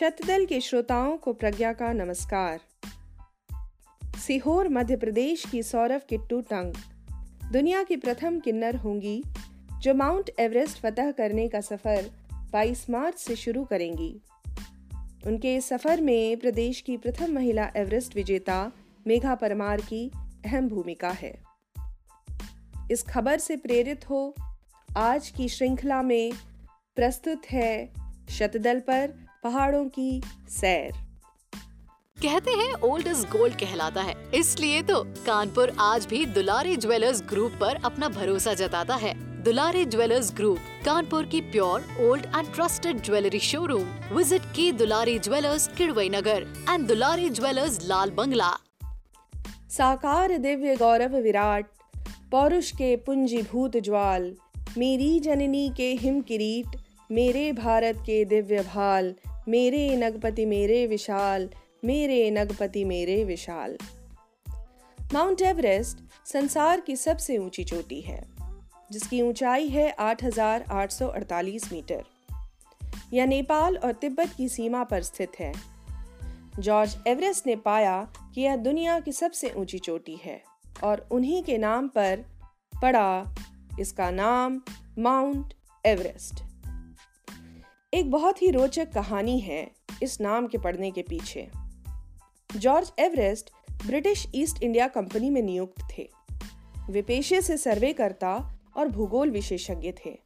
शतदल के श्रोताओं को प्रज्ञा का नमस्कार। सीहोर, मध्य प्रदेश की सौरभ किट्टू टंग दुनिया की प्रथम किन्नर होंगी, जो माउंट एवरेस्ट फतह करने का सफ़र 22 मार्च से शुरू करेंगी। उनके इस सफ़र में प्रदेश की प्रथम महिला एवरेस्ट विजेता मेघा परमार की अहम भूमिका है। इस खबर से प्रेरित हो आज की श्रृंखला में प्रस्तुत है शतदल पर पहाड़ों की सैर। कहते हैं ओल्ड इज़ गोल्ड कहलाता है इसलिए तो कानपुर आज भी दुलारी ज्वेलर्स ग्रुप पर अपना भरोसा जताता है। दुलारी ज्वेलर्स ग्रुप कानपुर की pure old and trusted jewellery showroom. Visit की Dulari jewellers Kidwai Nagar and Dulari jewellers Lal Bangla. साकार दिव्य गौरव विराट पौरुष के पुंजीभूत ज्वाल मेरी जननी के हिम किरीट मेरे भारत के दिव्य भाल मेरे नगपति मेरे विशाल मेरे नगपति मेरे विशाल। माउंट एवरेस्ट संसार की सबसे ऊँची चोटी है जिसकी ऊंचाई है 8,848 मीटर। यह नेपाल और तिब्बत की सीमा पर स्थित है। जॉर्ज एवरेस्ट ने पाया कि यह दुनिया की सबसे ऊँची चोटी है। और उन्हीं के नाम पर पड़ा इसका नाम माउंट एवरेस्ट। एक बहुत ही रोचक कहानी है इस नाम के पढ़ने के पीछे। George Everest British East India Company में नियुक्त थे। वे पेशे से सर्वे करता और भूगोल विशेषज्ञ थे।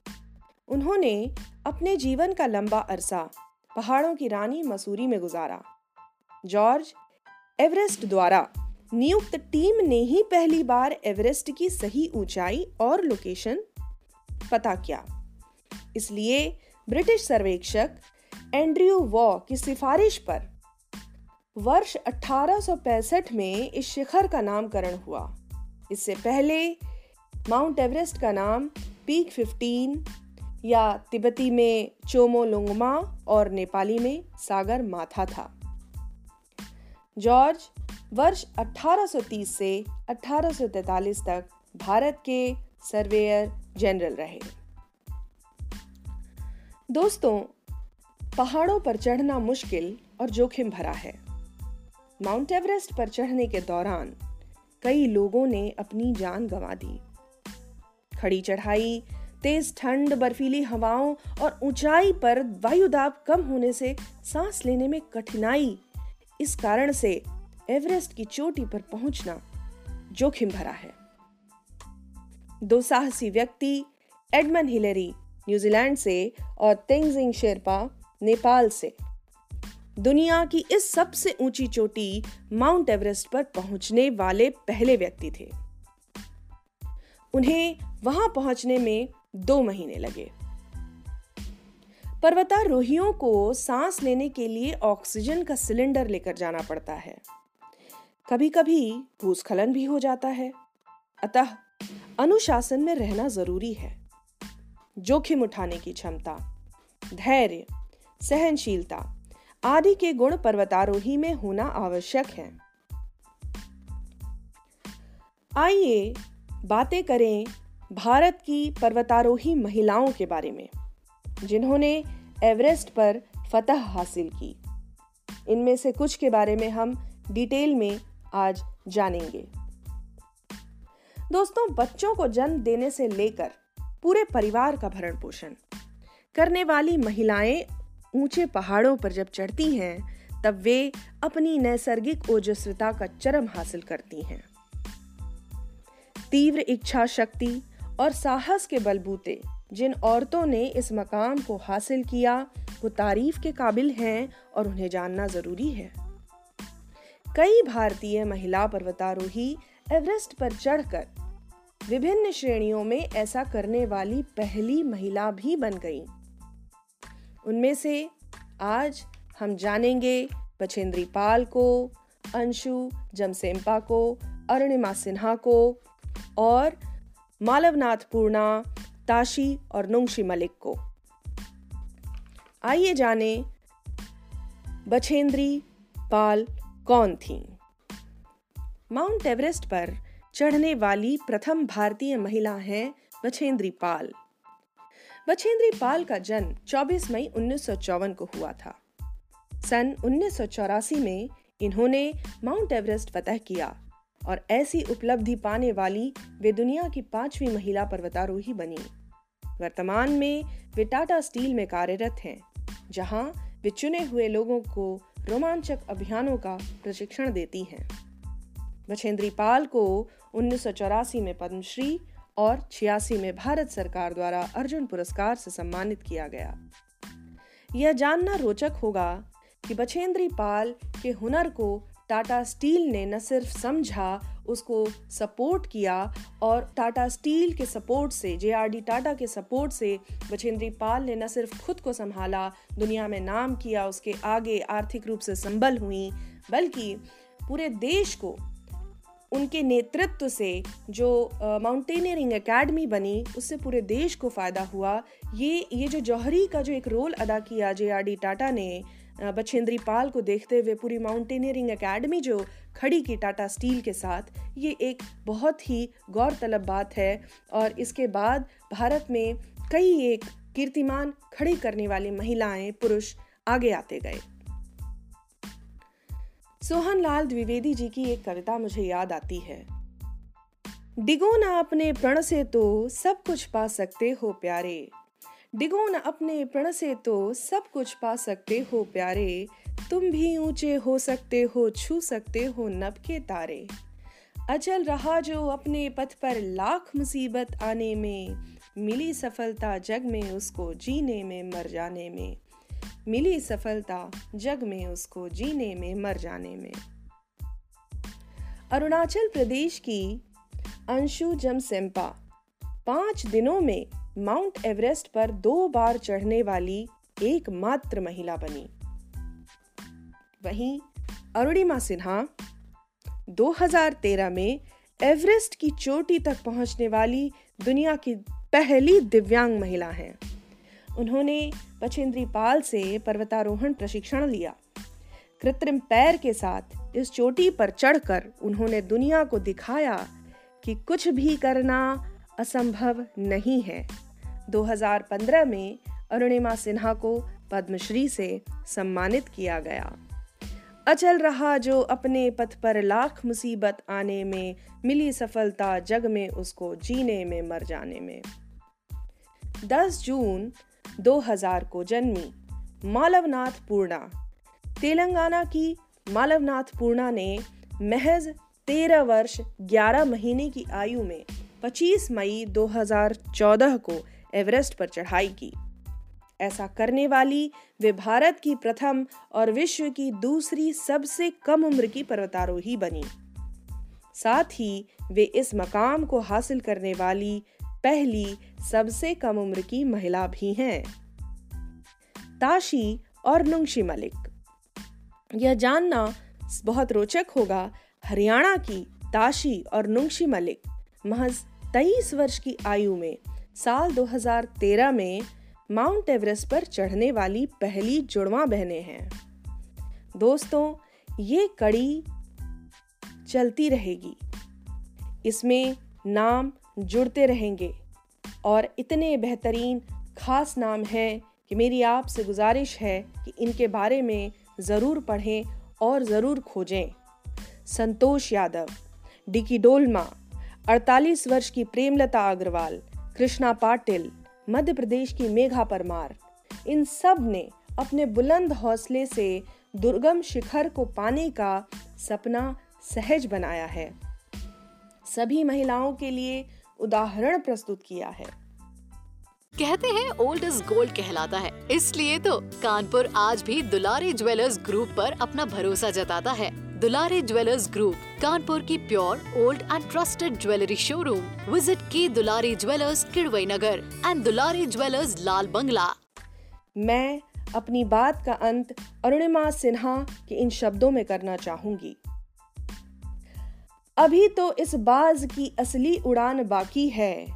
उन्होंने अपने जीवन का लंबा अरसा पहाड़ों की रानी मसूरी में गुजारा। जॉर्ज एवरेस्ट द्वारा नियुक्त टीम ने ही पहली बार एवरेस्ट की सही ऊंचाई और लोकेशन पता किया। इसलिए ब्रिटिश सर्वेक्षक एंड्रयू वॉ की सिफारिश पर वर्ष 1865 में इस शिखर का नामकरण हुआ। इससे पहले माउंट एवरेस्ट का नाम पीक 15 या तिब्बती में चोमो लुंगमा और नेपाली में सागर माथा था। जॉर्ज वर्ष 1830 से 1843 तक भारत के सर्वेयर जनरल रहे। दोस्तों, पहाड़ों पर चढ़ना मुश्किल और जोखिम भरा है। माउंट एवरेस्ट पर चढ़ने के दौरान कई लोगों ने अपनी जान गंवा दी। खड़ी चढ़ाई, तेज ठंड, बर्फीली हवाओं और ऊंचाई पर वायुदाब कम होने से सांस लेने में कठिनाई इस कारण से एवरेस्ट की चोटी पर पहुँचना जोखिम भरा है। दो साहसी व्यक्ति, एडमन हिलेरी, न्यूजीलैंड से और तेंजिंग शेरपा, नेपाल से। दुनिया की इस सबसे ऊँची चोटी माउंट एवरेस्ट पर पहुँचने वाले पहले व्यक्ति थे। उन्हें वहाँ पहुँचने में दो महीने लगे। पर्वतारोहियों को सांस लेने के लिए ऑक्सीजन का सिलेंडर लेकर जाना पड़ता है। कभी कभी भूस्खलन भी हो जाता है। अतः अनुशासन में रहना ज़रूरी है। जोखिम उठाने की क्षमता, धैर्य, सहनशीलता आदि के गुण पर्वतारोही में होना आवश्यक है। आइए बातें करें भारत की पर्वतारोही महिलाओं के बारे में, जिन्होंने एवरेस्ट पर फतह हासिल की। इनमें से कुछ के बारे में हम डिटेल में आज जानेंगे। दोस्तों, बच्चों को जन्म देने से लेकर पूरे परिवार का भरण पोषण। करने वाली महिलाएँ ऊँचे पहाड़ों पर जब चढ़ती हैं, तब वे अपनी नैसर्गिक ओजस्विता का चरम हासिल करती हैं। तीव्र इच्छा शक्ति और साहस के बलबूते जिन औरतों ने इस मकाम को हासिल किया, वो तारीफ़ के काबिल हैं और उन्हें जानना ज़रूरी है। कई भारतीय महिला पर्वतारोही एवरेस्ट पर चढ़कर विभिन्न श्रेणियों में ऐसा करने वाली पहली महिला भी बन गईं। उनमें से आज हम जानेंगे बछेंद्री पाल को, अंशु जमसेम्पा को, अरुणिमा सिन्हा को और मालवनाथ पूर्णा, ताशी और नुंगशी मलिक को आइए जाने बछेंद्री पाल कौन थी? माउंट एवरेस्ट पर चढ़ने वाली प्रथम भारतीय महिला हैं बछेंद्री पाल। बछेंद्री पाल का जन्म 24 मई उन्नीस को हुआ था। सन उन्नीस में इन्होंने माउंट एवरेस्ट फतह किया और ऐसी उपलब्धि पाने वाली वे दुनिया की पांचवी महिला पर्वतारोही बनी। वर्तमान में वे टाटा स्टील में कार्यरत हैं, जहाँ वे चुने हुए लोगों को रोमांचक अभियानों का प्रशिक्षण देती हैं। बछेंद्री पाल को उन्नीस सौ चौरासी में पद्मश्री और छियासी में भारत सरकार द्वारा अर्जुन पुरस्कार से सम्मानित किया गया। यह जानना रोचक होगा कि बछेंद्री पाल के हुनर को टाटा स्टील ने न सिर्फ़ समझा, उसको सपोर्ट किया और टाटा स्टील के सपोर्ट से जे आर डी टाटा के सपोर्ट से बछेंद्री पाल ने न सिर्फ़ खुद को संभाला, दुनिया में नाम किया, उसके आगे आर्थिक रूप से संबल हुई, बल्कि पूरे देश को उनके नेतृत्व से जो माउंटेनियरिंग एकेडमी बनी, उससे पूरे देश को फ़ायदा हुआ। ये ये जो जौहरी का जो एक रोल अदा किया जे आर डी टाटा ने बछेंद्री पाल को देखते हुए पूरी माउंटेनियरिंग एकेडमी जो खड़ी की टाटा स्टील के साथ, ये एक बहुत ही गौरतलब बात है। और इसके बाद भारत में कई एक कीर्तिमान खड़ी करने वाली महिलाएँ पुरुष आगे आते गए। सोहन लाल द्विवेदी जी की एक कविता मुझे याद आती है। डिगो ना अपने प्रण से तो सब कुछ पा सकते हो प्यारे। डिगो न अपने प्रण से तो सब कुछ पा सकते हो प्यारे। तुम भी ऊँचे हो सकते हो, छू सकते हो नब के तारे। अचल रहा जो अपने पथ पर लाख मुसीबत आने में, मिली सफलता जग में उसको जीने में मर जाने में। मिली सफलता जग में उसको जीने में मर जाने में। अरुणाचल प्रदेश की अंशु जमसेम्पा पाँच दिनों में माउंट एवरेस्ट पर दो बार चढ़ने वाली एकमात्र महिला बनी। वहीं अरुणिमा सिन्हा 2013 में एवरेस्ट की चोटी तक पहुँचने वाली दुनिया की पहली दिव्यांग महिला हैं। उन्होंने पचेंद्री पाल से पर्वतारोहण प्रशिक्षण लिया। कृत्रिम पैर के साथ इस चोटी पर चढ़कर उन्होंने दुनिया को दिखाया कि कुछ भी करना असंभव नहीं है। 2015 में अरुणिमा सिन्हा को पद्मश्री से सम्मानित किया गया। अचल रहा जो अपने पथ पर लाख मुसीबत आने में मिली सफलता जग में उसको जीने में मर जाने में। 10 जून 2000 को जन्मी मालवनाथ पूर्णा। तेलंगाना की मालवनाथ पूर्णा ने महज 13 वर्ष 11 महीने की आयु में 25 मई 2014 को एवरेस्ट पर चढ़ाई की ऐसा करने वाली वे भारत की प्रथम और विश्व की दूसरी सबसे कम उम्र की पर्वतारोही बनी। साथ ही वे इस मकाम को हासिल करने वाली पहली सबसे कम उम्र की महिला भी हैं। ताशी और नुंगशी मलिक। यह जानना बहुत रोचक होगा, हरियाणा की ताशी और नुंगशी मलिक महज तेईस वर्ष की आयु में साल 2013 में माउंट एवरेस्ट पर चढ़ने वाली पहली जुड़वा बहनें हैं। दोस्तों, ये कड़ी चलती रहेगी। इसमें नाम जुड़ते रहेंगे और इतने बेहतरीन खास नाम हैं कि मेरी आपसे गुजारिश है कि इनके बारे में ज़रूर पढ़ें और ज़रूर खोजें। संतोष यादव, डिकी डोलमा 48 वर्ष की प्रेमलता अग्रवाल कृष्णा पाटिल, मध्य प्रदेश की मेघा परमार, इन सबने अपने बुलंद हौसले से दुर्गम शिखर को पाने का सपना सहज बनाया है। सभी महिलाओं के लिए उदाहरण प्रस्तुत किया है। कहते हैं ओल्ड इज़ गोल्ड कहलाता है, इसलिए तो कानपुर आज भी दुलारी ज्वेलर्स ग्रुप पर अपना भरोसा जताता है। दुलारे ज्वेलर्स ग्रुप, कानपुर की pure, old and trusted jewellery showroom visit की Dulari jewellers, Kidwai Nagar and Dulari jewellers, Lal Bangla. मैं अपनी बात का अंत अरुणिमा सिन्हा के इन शब्दों में करना चाहूँगी। अभी तो इस बाज की असली उड़ान बाकी है।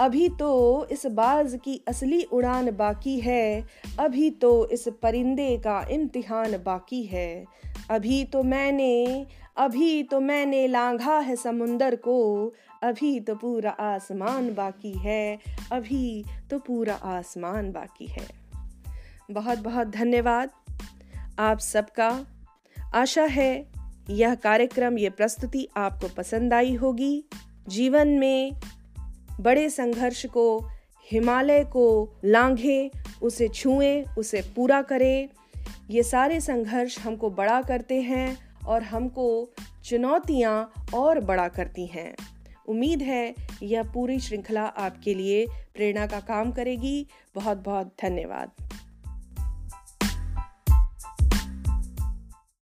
अभी तो इस बाज की असली उड़ान बाकी है। अभी तो इस परिंदे का इम्तिहान बाकी है। अभी तो मैंने, अभी तो मैंने लांघा है समुंदर को। अभी तो पूरा आसमान बाकी है। अभी तो पूरा आसमान बाकी है। बहुत बहुत धन्यवाद आप सबका। आशा है यह कार्यक्रम, ये प्रस्तुति आपको पसंद आई होगी। जीवन में बड़े संघर्ष को, हिमालय को लांघे, उसे छुएँ, उसे पूरा करें। ये सारे संघर्ष हमको बड़ा करते हैं और हमको चुनौतियाँ और बड़ा करती हैं। उम्मीद है यह पूरी श्रृंखला आपके लिए प्रेरणा का काम करेगी। बहुत बहुत धन्यवाद।